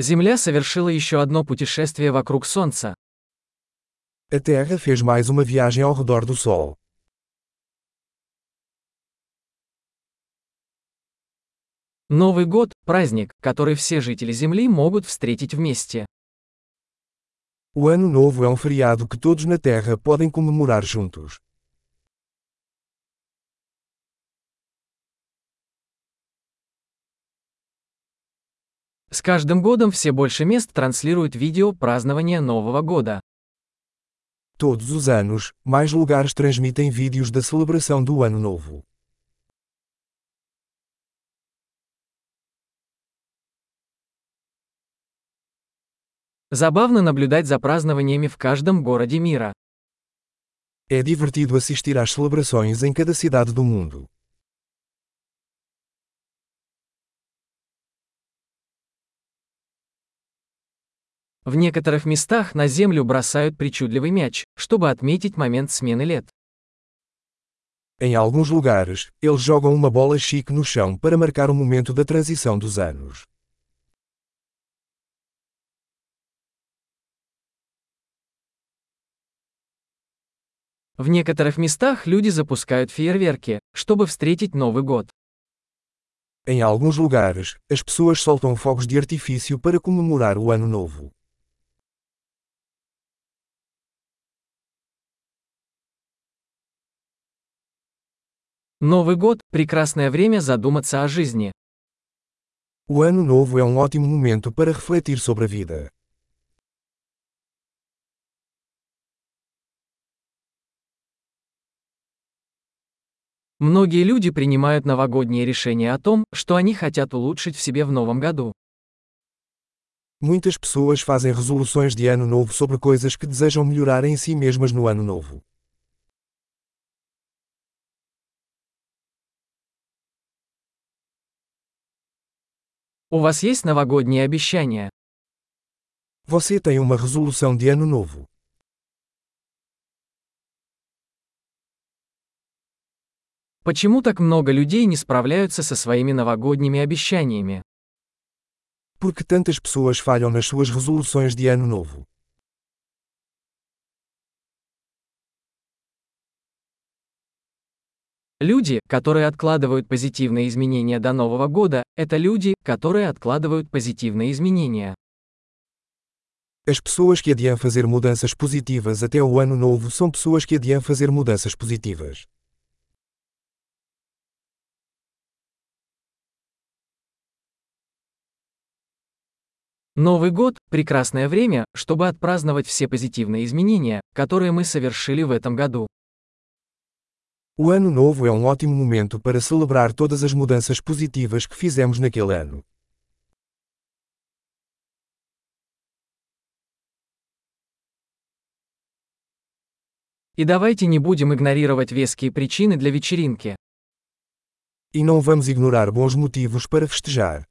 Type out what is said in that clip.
Земля совершила еще одно путешествие вокруг Солнца. A Terra fez mais uma viagem ao redor do Sol. Новый год – праздник, который все жители Земли могут встретить вместе. O Ano Novo é um feriado que todos na Terra podem comemorar juntos. С каждым годом все больше мест транслируют видео празднования Нового года. Todos os anos, mais lugares transmitem vídeos da celebração do Ano Novo. Забавно наблюдать за празднованиями в каждом городе мира. É divertido assistir às celebrações em cada cidade do mundo. В некоторых местах на землю бросают причудливый мяч, чтобы отметить момент смены лет. Em alguns lugares, eles jogam uma bola chique no chão para marcar o momento da transição dos anos. В некоторых местах люди запускают фейерверки, чтобы встретить Новый год. Em alguns lugares, as pessoas soltam fogos de artifício para comemorar o Ano Novo. Новый год – прекрасное время задуматься о жизни. O Ano Novo é um ótimo momento para refletir sobre a vida. Многие люди принимают новогодние решения о том, что они хотят улучшить в себе в новом году. Muitas pessoas fazem resoluções de ano novo sobre coisas que desejam melhorar em si mesmas no ano novo. У вас есть новогодние обещания? Você tem uma resolução de ano novo. Почему так много людей не справляются со своими новогодними обещаниями? Por que tantas pessoas falham nas suas resoluções de ano novo? Люди, которые откладывают позитивные изменения до Нового года, это люди, которые откладывают позитивные изменения. As pessoas que adiam fazer mudanças positivas até o ano novo são pessoas que adiam fazer mudanças positivas. Новый год – прекрасное время, чтобы отпраздновать все позитивные изменения, которые мы совершили в этом году. O ano novo é um ótimo momento para celebrar todas as mudanças positivas que fizemos naquele ano. И давайте не будем игнорировать веские причины для вечеринки. E não vamos ignorar bons motivos para festejar.